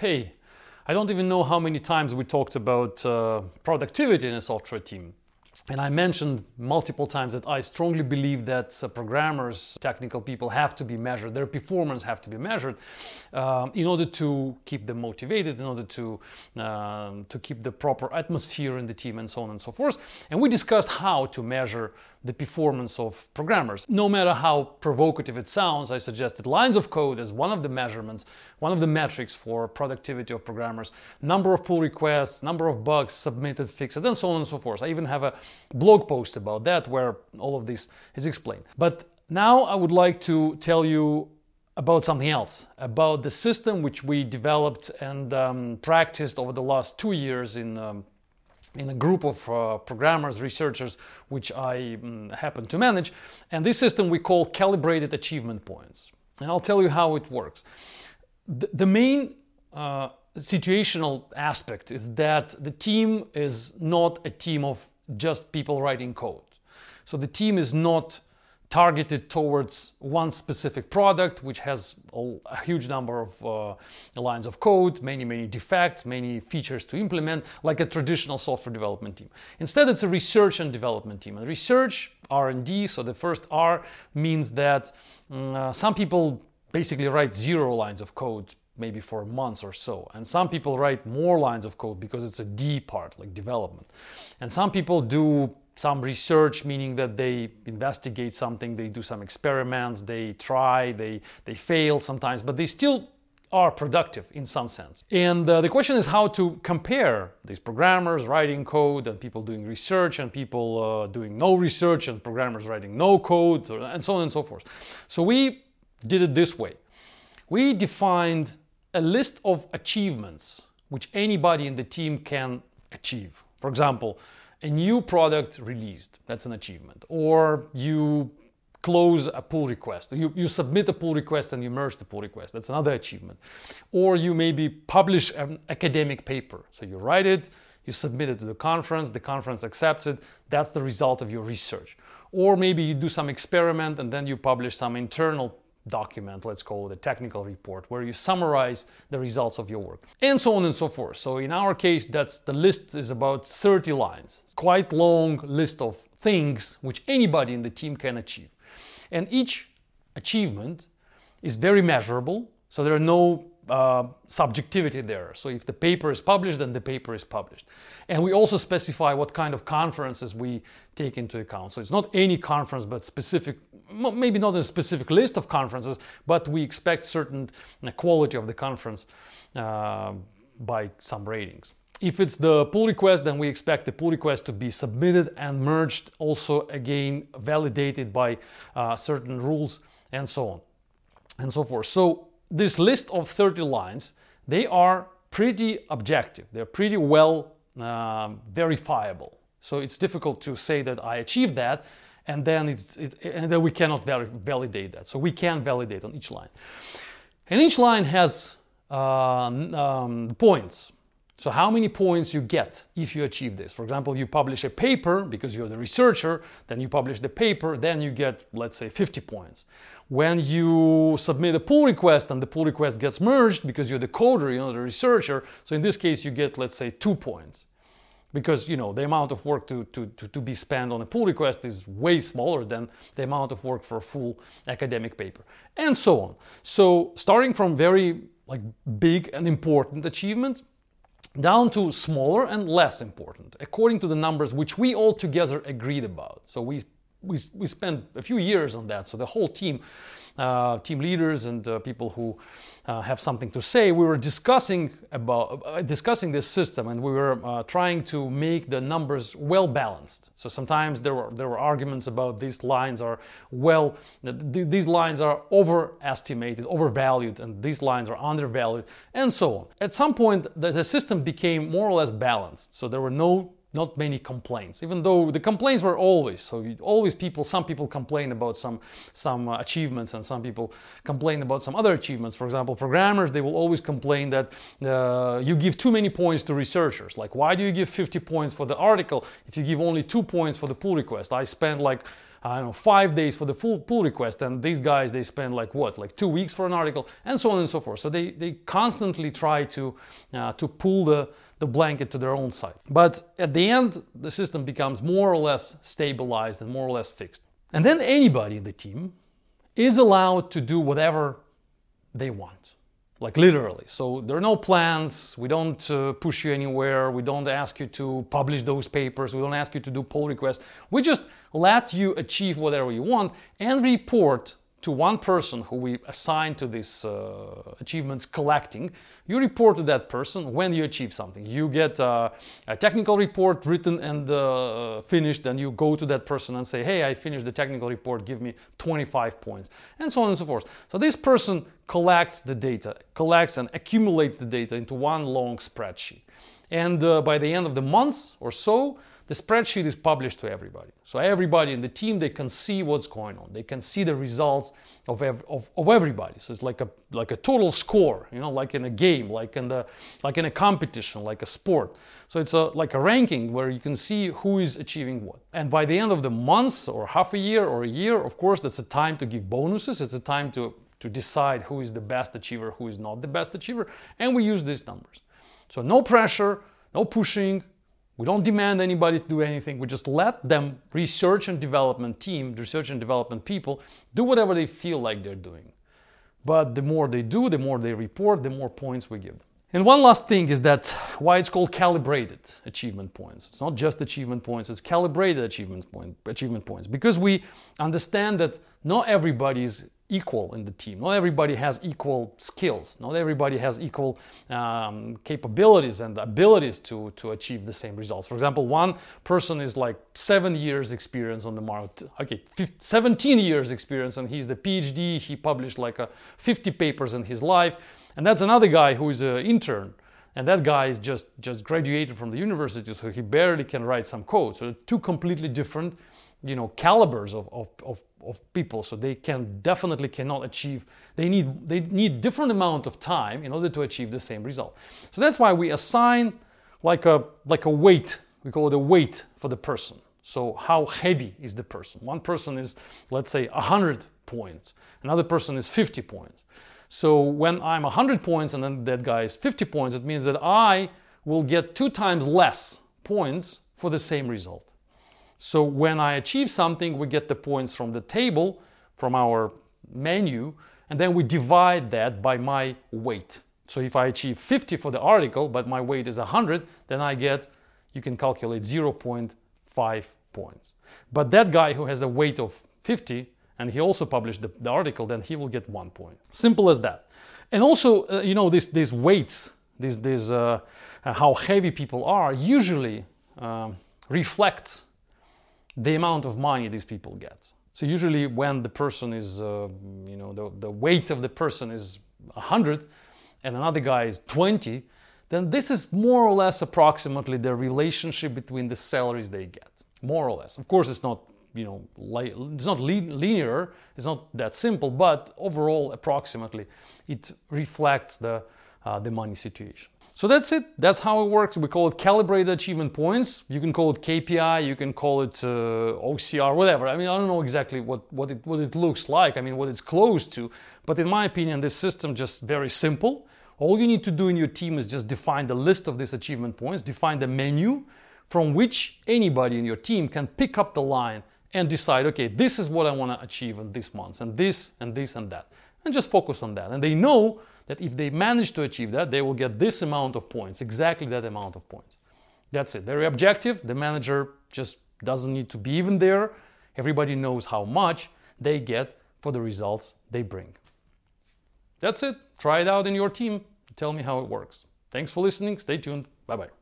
Hey, I don't even know how many times we talked about uh, productivity in a software team. And I mentioned multiple times that I strongly believe that uh, programmers, technical people have to be measured, their performance have to be measured uh, in order to keep them motivated, in order to, um, to keep the proper atmosphere in the team and so on and so forth. And we discussed how to measure the performance of programmers. No matter how provocative it sounds, I suggested lines of code as one of the measurements, one of the metrics for productivity of programmers, number of pull requests, number of bugs submitted, fixed, and so on and so forth. I even have a blog post about that where all of this is explained. But now I would like to tell you about something else, about the system which we developed and um, practiced over the last two years in um, in a group of uh, programmers, researchers, which I um, happen to manage. And this system we call calibrated achievement points. And I'll tell you how it works. The, the main uh, situational aspect is that the team is not a team of just people writing code. So the team is not targeted towards one specific product, which has a, huge number of uh, lines of code, many, many defects, many features to implement, like a traditional software development team. Instead, it's a research and development team. And research, R&D, so the first R means that um, uh, some people basically write zero lines of code maybe for months or so. And some people write more lines of code because it's a D part, like development. And some people do some research, meaning that they investigate something, they do some experiments, they try, they, they fail sometimes, but they still are productive in some sense. And uh, the question is how to compare these programmers writing code and people doing research and people uh, doing no research and programmers writing no code and so on and so forth. So we did it this way. We defined a list of achievements which anybody in the team can achieve. For example, a new product released, that's an achievement. Or you close a pull request. You, you submit a pull request and you merge the pull request. That's another achievement. Or you maybe publish an academic paper. So you write it, you submit it to the conference, the conference accepts it. That's the result of your research. Or maybe you do some experiment and then you publish some internal document, let's call it a technical report, where you summarize the results of your work, and so on and so forth. So in our case, that's the list is about 30 lines. Quite long list of things which anybody in the team can achieve. And each achievement is very measurable, so there are no uh, subjectivity there. So if the paper is published, then the paper is published. And we also specify what kind of conferences we take into account. So it's not any conference, but specific, maybe not a specific list of conferences, but we expect certain uh, quality of the conference uh, by some ratings. If it's the pull request, then we expect the pull request to be submitted and merged, also again validated by uh, certain rules and so on and so forth. So this list of 30 lines, they are pretty objective. They're pretty well uh, verifiable. So it's difficult to say that I achieved that and then, it's, it, and then we cannot validate that. So we can validate on each line. And each line has uh, um, points. So how many points you get if you achieve this? For example, you publish a paper because you're the researcher, then you publish the paper, then you get, let's say, 50 points. When you submit a pull request and the pull request gets merged because you're the coder, you know, the researcher, so in this case you get, let's say, two points. Because you know the amount of work to, to, to, to be spent on a pull request is way smaller than the amount of work for a full academic paper, and so on. So starting from very like big and important achievements down to smaller and less important, according to the numbers which we all together agreed about. So we we, we spent a few years on that. So the whole team, uh, team leaders and uh, people who uh, have something to say, we were discussing about uh, discussing this system, and we were uh, trying to make the numbers well balanced. So sometimes there were there were arguments about these lines are well, th- these lines are overestimated, overvalued, and these lines are undervalued, and so on. At some point, the, the system became more or less balanced. So there were no not many complaints even though the complaints were always so always people some people complain about some some uh, achievements and some people complain about some other achievements. For example programmers they will always complain that uh, you give too many points to researchers. Like why do you give 50 points for the article if you give only two points for the pull request? I spent like I don't know, five days for the full pull request, and these guys they spend like what, like two weeks for an article, and so on and so forth. So they they constantly try to uh, to pull the the blanket to their own side. But at the end, the system becomes more or less stabilized and more or less fixed. And then anybody in the team is allowed to do whatever they want like literally. So there are no plans. We don't uh, push you anywhere. We don't ask you to publish those papers. We don't ask you to do pull requests. We just let you achieve whatever you want and report to one person who we assign to these uh, achievements collecting, you report to that person when you achieve something. You get uh, a technical report written and uh, finished, and you go to that person and say, Hey, I finished the technical report, give me 25 points, and so on and so forth. So this person collects the data, collects and accumulates the data into one long spreadsheet. And uh, by the end of the month or so, the spreadsheet is published to everybody. So everybody in the team, they can see what's going on. They can see the results of, ev- of, of everybody. So it's like a, like a total score, you know, like in a game, like in, the, like in a competition, like a sport. So it's a, like a ranking where you can see who is achieving what. And by the end of the month or half a year or a year, of course, that's a time to give bonuses. It's a time to, to decide who is the best achiever, who is not the best achiever. And we use these numbers. So no pressure, no pushing, we don't demand anybody to do anything. We just let them, research and development team, research and development people, do whatever they feel like they're doing. But the more they do, the more they report, the more points we give them. And one last thing is that why it's called calibrated achievement points. It's not just achievement points, it's calibrated achievement, point, achievement points. Because we understand that not everybody is equal in the team. Not everybody has equal skills. Not everybody has equal um, capabilities and abilities to, to achieve the same results. For example, one person is like seven years experience on the market. Okay, 15, 17 years experience, and he's the PhD. He published like a 50 papers in his life. And that's another guy who is an intern. And that guy is just, just graduated from the university, so he barely can write some code. So two completely different, you know, calibers of, of, of of people. So they can definitely cannot achieve they need they need different amount of time in order to achieve the same result. So that's why we assign like a like a weight. We call it a weight for the person. So how heavy is the person? One person is let's say 100 points. Another person is 50 points. So when i'm 100 points and then that guy is 50 points it means that i will get two times less points for the same result so when I achieve something, we get the points from the table, from our menu, and then we divide that by my weight. So if I achieve 50 for the article, but my weight is 100, then I get, you can calculate 0.5 points. But that guy who has a weight of 50, and he also published the, the article, then he will get one point. Simple as that. And also, uh, you know, these, weights, these, these, uh, uh, how heavy people are, usually um, reflects the amount of money these people get. So usually when the person is, uh, you know, the, the weight of the person is 100 and another guy is 20, then this is more or less approximately the relationship between the salaries they get, more or less. Of course, it's not, you know, li- it's not linear, it's not that simple, but overall, approximately, it reflects the, uh, the money situation. So that's it. That's how it works. We call it calibrated achievement points. You can call it KPI. You can call it uh, OKR, whatever. I mean, I don't know exactly what, what, it, what it looks like. I mean, what it's close to. But in my opinion, this system just very simple. All you need to do in your team is just define the list of these achievement points, define the menu from which anybody in your team can pick up the line and decide, okay, this is what I want to achieve in this month, and this, and this, and that. And just focus on that. And they know that if they manage to achieve that, they will get this amount of points, exactly that amount of points. That's it. Very objective. The manager just doesn't need to be even there. Everybody knows how much they get for the results they bring. That's it. Try it out in your team. Tell me how it works. Thanks for listening. Stay tuned. Bye bye.